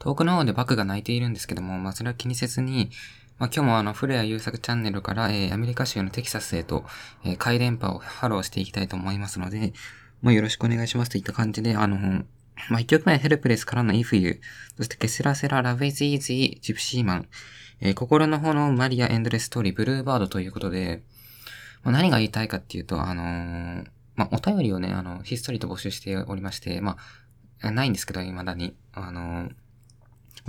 遠くの方でバクが鳴いているんですけども、まあそれは気にせずに、まあ今日もあの、古谷優作チャンネルから、えー、アメリカ州のテキサスへと、えー、回電波をハローしていきたいと思いますので、まあよろしくお願いしますといった感じで、あの、まあ一曲目はヘルプレスからの If You、そしてケセラセララベイズイーズイジプシーマン、えー、心の方のマリアエンドレストーリーブルーバードということで、まあ、何が言いたいかっていうと、あのー、まあ、お便りをね、あの、ひっそりと募集しておりまして、まあ、ないんですけど、未だに。あのー、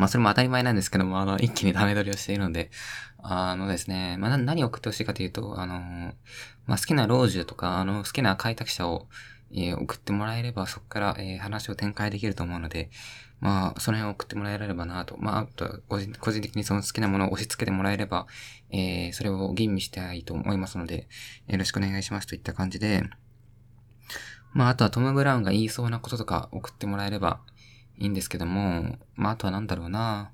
まあ、それも当たり前なんですけども、あの、一気にダメ取りをしているので、あのですね、まあ、何を送ってほしいかというと、あの、まあ、好きな老中とか、あの、好きな開拓者を、えー、送ってもらえれば、そこから、えー、話を展開できると思うので、まあ、その辺を送ってもらえればなと。まあ、あと個人、個人的にその好きなものを押し付けてもらえれば、えー、それを吟味したいと思いますので、よろしくお願いしますといった感じで、まあ、あとはトム・ブラウンが言いそうなこととか送ってもらえればいいんですけども、まあ、あとはなんだろうな。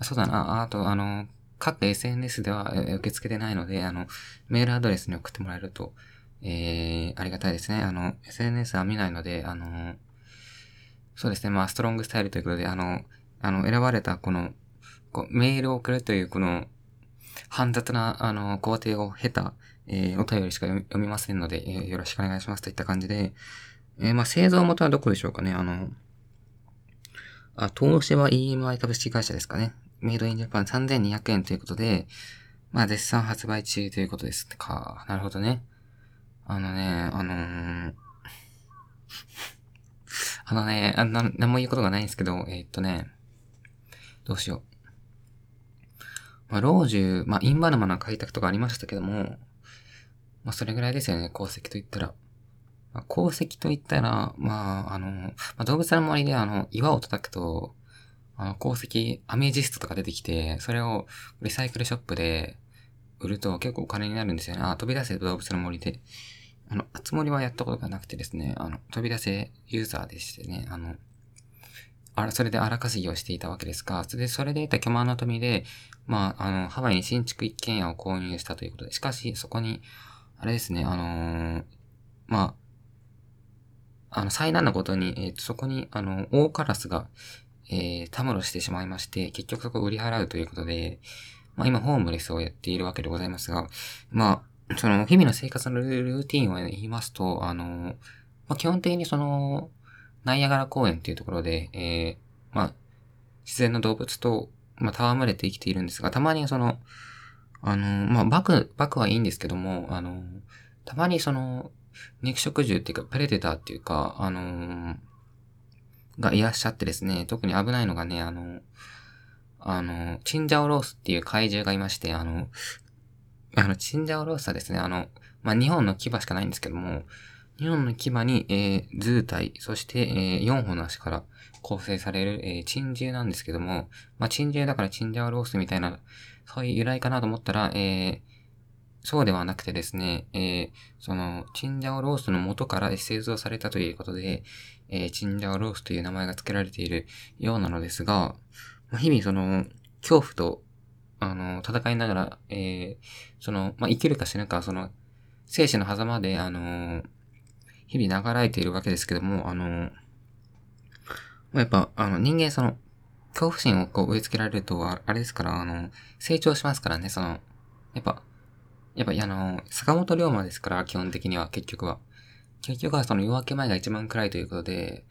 そうだな。あと、あの、各 SNS では受け付けてないので、あの、メールアドレスに送ってもらえると、えー、ありがたいですね。あの、SNS は見ないので、あの、そうですね。まあ、ストロングスタイルということで、あの、あの、選ばれたこの、こうメールを送るというこの、煩雑な、あの、工程を経た、えー、お便りしか読みませんので、えー、よろしくお願いしますといった感じで、えー、まあ、製造元はどこでしょうかね。あの、あ、東芝 EMI 株式会社ですかね。メイドインジャパン3200円ということで、まあ、絶賛発売中ということですか。なるほどね。あのね、あのー、あのね、あな、なんも言うことがないんですけど、えー、っとね、どうしよう。まあ、老中、まあ、インバルマの開拓とかありましたけども、まあ、それぐらいですよね、功績と言ったら。まあ、功績と言ったら、まあ、あの、まあ、動物の森であの、岩を叩くと、あの、鉱石、アメジストとか出てきて、それをリサイクルショップで売ると結構お金になるんですよね。あ、飛び出せ動物の森で。あの、あつ森はやったことがなくてですね、あの、飛び出せユーザーでしてね、あの、あら、それで荒稼ぎをしていたわけですが、それで、それで得た巨万の富で、まあ、あの、ハワイに新築一軒家を購入したということで、しかし、そこに、あれですね、あのー、まあ、あの、災難なことに、えっ、と、そこに、あの、大カラスが、えー、たむろしてしまいまして、結局そこを売り払うということで、まあ今ホームレスをやっているわけでございますが、まあ、その日々の生活のルーティンを言いますと、あの、まあ基本的にその、ナイアガラ公園っていうところで、えー、まあ、自然の動物と、まあ、戯れて生きているんですが、たまにその、あの、まあ、バク、バクはいいんですけども、あの、たまにその、肉食獣っていうか、プレデターっていうか、あのー、がいらっしゃってですね、特に危ないのがね、あの、あの、チンジャオロースっていう怪獣がいまして、あの、あの、チンジャオロースはですね、あの、まあ、2本の牙しかないんですけども、2本の牙に、えー、図体、そして、えー、4本の足から構成される、えー、珍獣なんですけども、まあ、珍獣だからチンジャオロースみたいな、そういう由来かなと思ったら、えー、そうではなくてですね、えー、その、チンジャオロースの元から製造されたということで、えー、チンジャオロースという名前が付けられているようなのですが、日々その、恐怖と、あの、戦いながら、えー、その、まあ、生きるか死ぬか、その、生死の狭間で、あの、日々流れているわけですけども、あの、やっぱ、あの、人間その、恐怖心をこう植え付けられると、あれですから、あの、成長しますからね、その、やっぱ、やっぱり、あの、坂本龍馬ですから、基本的には、結局は。結局はその夜明け前が一番暗いということで、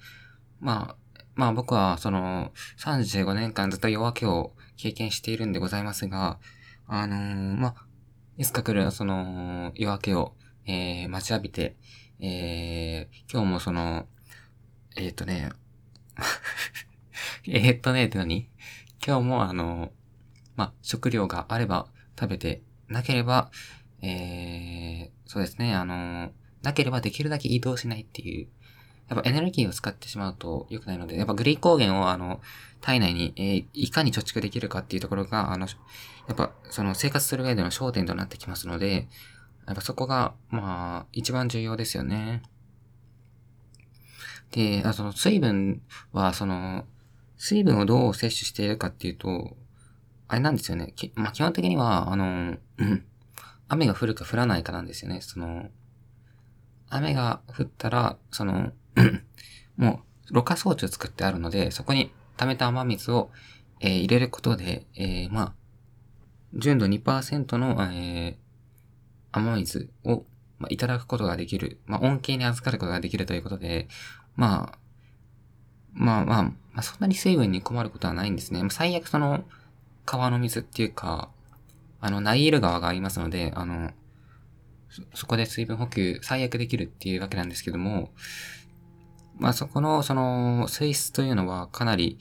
まあ、まあ僕はその35年間ずっと夜明けを経験しているんでございますが、あのー、まあ、いつか来るその夜明けを、えー、待ちわびて、えー、今日もその、えっ、ー、とね、えっとねって何？今日もあの、まあ、食料があれば食べて、なければ、えー、そうですね、あの、なければできるだけ移動しないっていう、やっぱエネルギーを使ってしまうと良くないので、やっぱグリーコーゲンをあの、体内に、えー、いかに貯蓄できるかっていうところが、あの、やっぱその生活する上での焦点となってきますので、やっぱそこが、まあ、一番重要ですよね。で、あその水分は、その、水分をどう摂取しているかっていうと、あれなんですよね。まあ、基本的には、あの、うん、雨が降るか降らないかなんですよね。その、雨が降ったら、その、もう、ろ過装置を作ってあるので、そこに溜めた雨水を、えー、入れることで、えー、まあ、純度2%の、えー、雨水を、まあ、いただくことができる。まあ、恩恵に預かることができるということで、まあ、まあまあ、まあ、そんなに水分に困ることはないんですね。最悪その、川の水っていうか、あの、ナイール川がありますので、あの、そ、そこで水分補給最悪できるっていうわけなんですけども、まあそこの、その、水質というのはかなり、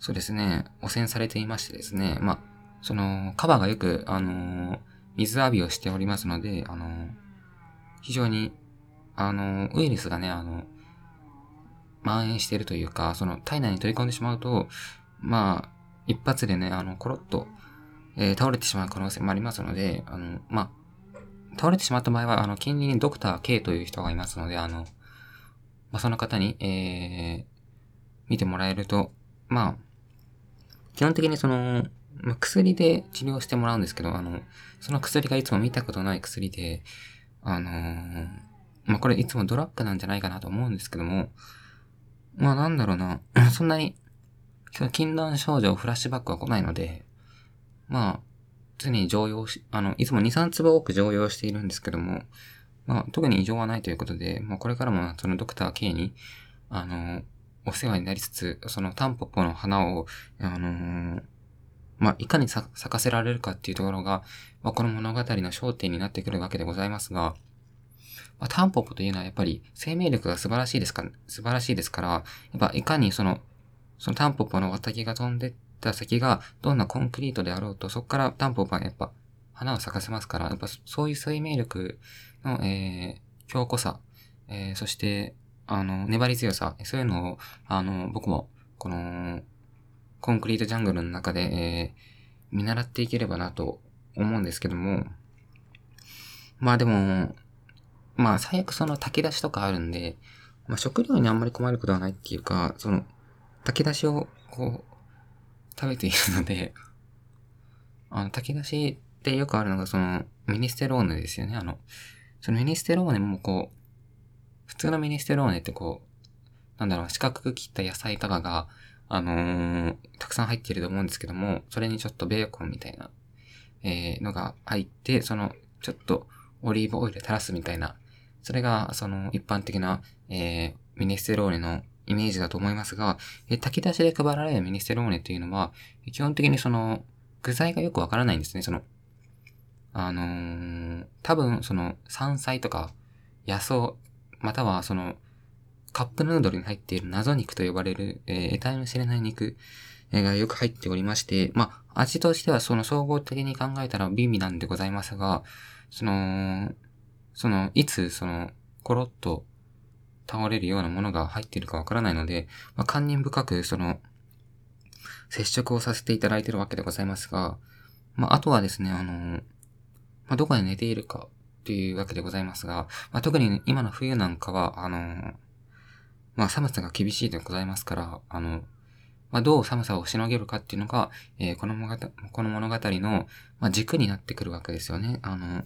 そうですね、汚染されていましてですね、まあ、その、カバーがよく、あの、水浴びをしておりますので、あの、非常に、あの、ウイルスがね、あの、蔓延しているというか、その体内に取り込んでしまうと、まあ、一発でね、あの、コロッと、えー、倒れてしまう可能性もありますので、あの、まあ、倒れてしまった場合は、あの、近隣にドクター K という人がいますので、あの、まあ、その方に、えー、見てもらえると、まあ、基本的にその、まあ、薬で治療してもらうんですけど、あの、その薬がいつも見たことない薬で、あのー、まあ、これいつもドラッグなんじゃないかなと思うんですけども、まあなんだろうな、そんなに、禁断症状、フラッシュバックは来ないので、まあ、常に常用し、あの、いつも2、3粒多く常用しているんですけども、まあ、特に異常はないということで、まあ、これからもそのドクター K に、あの、お世話になりつつ、そのタンポポの花を、あのー、まあ、いかに咲かせられるかっていうところが、まあ、この物語の焦点になってくるわけでございますが、まあ、タンポポというのはやっぱり生命力が素晴らしいですか、素晴らしいですから、やっぱいかにその、そのタンポポの綿毛が飛んでった先がどんなコンクリートであろうと、そこからタンポポはやっぱ花を咲かせますから、やっぱそういう生命力の、えー、強固さ、えー、そして、あの、粘り強さ、そういうのを、あの、僕も、この、コンクリートジャングルの中で、えー、見習っていければなと思うんですけども、まあでも、まあ最悪その炊き出しとかあるんで、まあ食料にあんまり困ることはないっていうか、その、炊き出しをこう、食べているので、あの、炊き出しってよくあるのがその、ミニステローネですよね。あの、そのミニステローネもこう、普通のミニステローネってこう、なんだろう、四角く切った野菜とかが、あのー、たくさん入っていると思うんですけども、それにちょっとベーコンみたいな、えー、のが入って、その、ちょっとオリーブオイル垂らすみたいなそれが、その、一般的な、えー、ミネステローネのイメージだと思いますが、え、炊き出しで配られるミネステローネっていうのは、基本的にその、具材がよくわからないんですね。その、あのー、多分、その、山菜とか、野草、またはその、カップヌードルに入っている謎肉と呼ばれる、えー、得体の知れない肉がよく入っておりまして、まあ、味としてはその総合的に考えたら美味なんでございますが、その、その、いつ、その、コロッと倒れるようなものが入っているかわからないので、まあ、堪忍深く、その、接触をさせていただいているわけでございますが、まあ、あとはですね、あの、まあ、どこで寝ているかっていうわけでございますが、まあ、特に今の冬なんかは、あの、まあ、寒さが厳しいでございますから、あの、まあ、どう寒さをしのげるかっていうのが、えー、この物語この物語の、まあ、軸になってくるわけですよね。あの、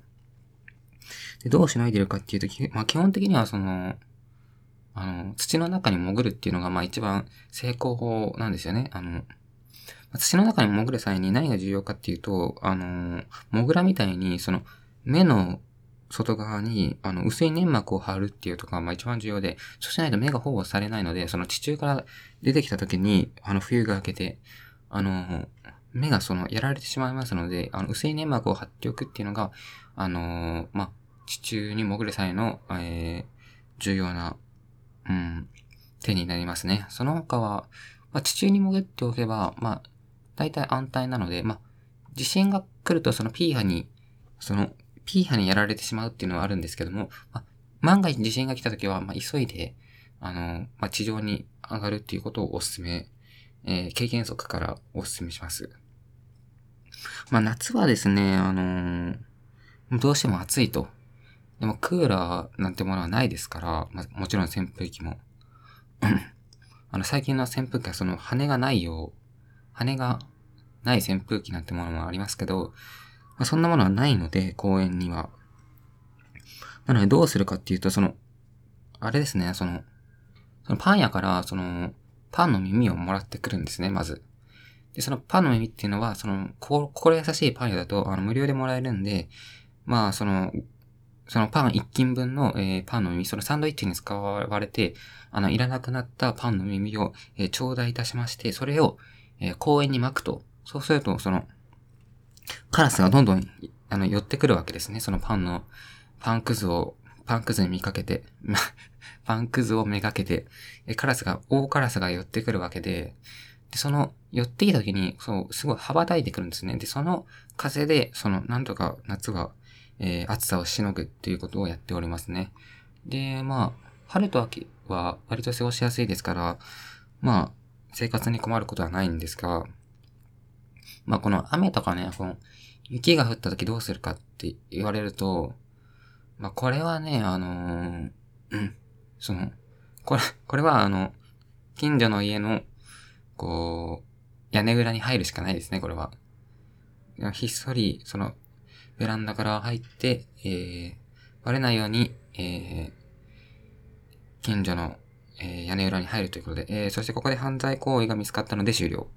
で、どうしないでるかっていうとき、まあ、基本的にはその、あの、土の中に潜るっていうのが、まあ一番成功法なんですよね。あの、土の中に潜る際に何が重要かっていうと、あの、モグラみたいに、その、目の外側に、あの、薄い粘膜を張るっていうところが、まあ一番重要で、そうしないと目が保護されないので、その地中から出てきた時に、あの、冬が明けて、あの、目がその、やられてしまいますので、あの、薄い粘膜を張っておくっていうのが、あの、まあ、地中に潜る際の、えー、重要な、うん、手になりますね。その他は、まあ、地中に潜っておけば、まあ、大体安泰なので、まあ、地震が来るとその P 波に、その P 波にやられてしまうっていうのはあるんですけども、まあ、万が一地震が来た時は、まあ、急いで、あの、まあ、地上に上がるっていうことをお勧め、えー、経験則からお勧めします。まあ、夏はですね、あのー、どうしても暑いと。でもクーラーなんてものはないですから、ま、もちろん扇風機も。あの、最近の扇風機はその羽がないよう、羽がない扇風機なんてものもありますけど、まあ、そんなものはないので、公園には。なのでどうするかっていうと、その、あれですね、その、そのパン屋から、その、パンの耳をもらってくるんですね、まず。で、そのパンの耳っていうのは、その、心優しいパン屋だと、あの、無料でもらえるんで、まあ、その、そのパン1斤分の、えー、パンの耳、そのサンドイッチに使われて、あの、いらなくなったパンの耳を、えー、頂戴いたしまして、それを、えー、公園に巻くと。そうすると、その、カラスがどんどん、あの、寄ってくるわけですね。そのパンの、パンくずを、パンくずに見かけて、パンくずをめがけて、えカラスが、大カラスが寄ってくるわけで、で、その、寄ってきた時に、そう、すごい羽ばたいてくるんですね。で、その風で、その、なんとか夏は、えー、暑さをしのぐっていうことをやっておりますね。で、まあ、春と秋は割と過ごしやすいですから、まあ、生活に困ることはないんですが、まあこの雨とかね、この雪が降った時どうするかって言われると、まあこれはね、あのー、うん、その、これ、これはあの、近所の家の、こう、屋根裏に入るしかないですね、これは。ひっそり、その、ベランダから入って、えー、バレないように、えー、近所の、えー、屋根裏に入るということで、えー、そしてここで犯罪行為が見つかったので終了。